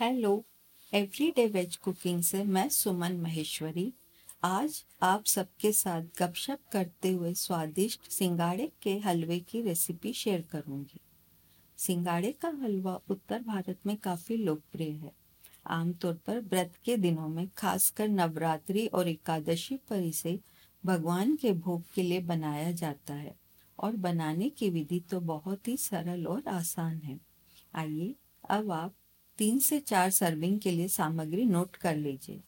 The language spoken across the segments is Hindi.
हेलो एवरीडे वेज कुकिंग से मैं सुमन महेश्वरी। आज आप सबके साथ गपशप करते हुए स्वादिष्ट सिंगाड़े के हलवे की रेसिपी शेयर करूँगी। सिंगाड़े का हलवा उत्तर भारत में काफ़ी लोकप्रिय है। आमतौर पर व्रत के दिनों में खासकर नवरात्रि और एकादशी पर इसे भगवान के भोग के लिए बनाया जाता है और बनाने की विधि तो बहुत ही सरल और आसान है। आइए, अब आप तीन से चार सर्विंग के लिए सामग्री नोट कर लीजिए।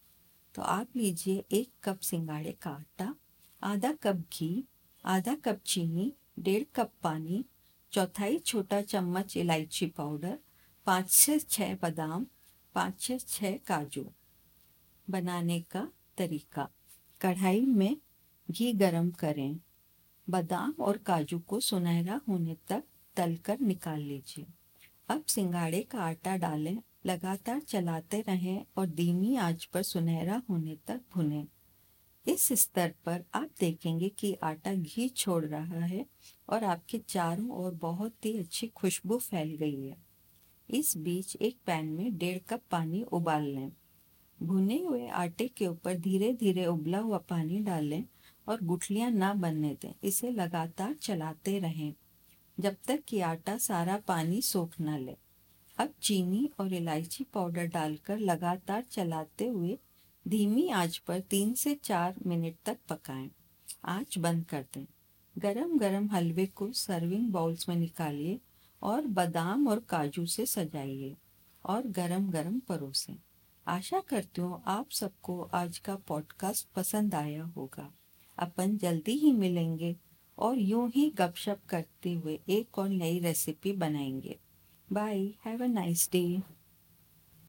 तो आप लीजिए एक कप सिंगाड़े का आटा, आधा कप घी, आधा कप चीनी, डेढ़ कप पानी, चौथाई छोटा चम्मच इलायची पाउडर, पाँच से छः बादाम, पाँच से छः काजू। बनाने का तरीका, कढ़ाई में घी गरम करें। बादाम और काजू को सुनहरा होने तक तलकर निकाल लीजिए। अब सिंगाड़े का आटा डालें, लगातार चलाते रहें और धीमी आँच पर सुनहरा होने तक भुनें। इस स्तर पर आप देखेंगे कि आटा घी छोड़ रहा है और आपके चारों ओर बहुत ही अच्छी खुशबू फैल गई है। इस बीच एक पैन में डेढ़ कप पानी उबाल लें। भुने हुए आटे के ऊपर धीरे धीरे उबला हुआ पानी डालें और गुठलियाँ ना बनने दें, इसे लगातार चलाते रहें। जब तक कि आटा सारा पानी सोख न ले। अब चीनी और इलायची पाउडर डालकर लगातार चलाते हुए धीमी आँच पर तीन से चार मिनट तक पकाएँ। आँच बंद कर दें। गरम गरम हलवे को सर्विंग बाउल्स में निकालिए और बादाम और काजू से सजाइए और गरम गरम परोसें। आशा करती हूँ आप सबको आज का पॉडकास्ट पसंद आया होगा। अपन जल्दी ही मिलेंगे। और यूँ ही गपशप करते हुए एक और नई रेसिपी बनाएँगे। Bye have a nice day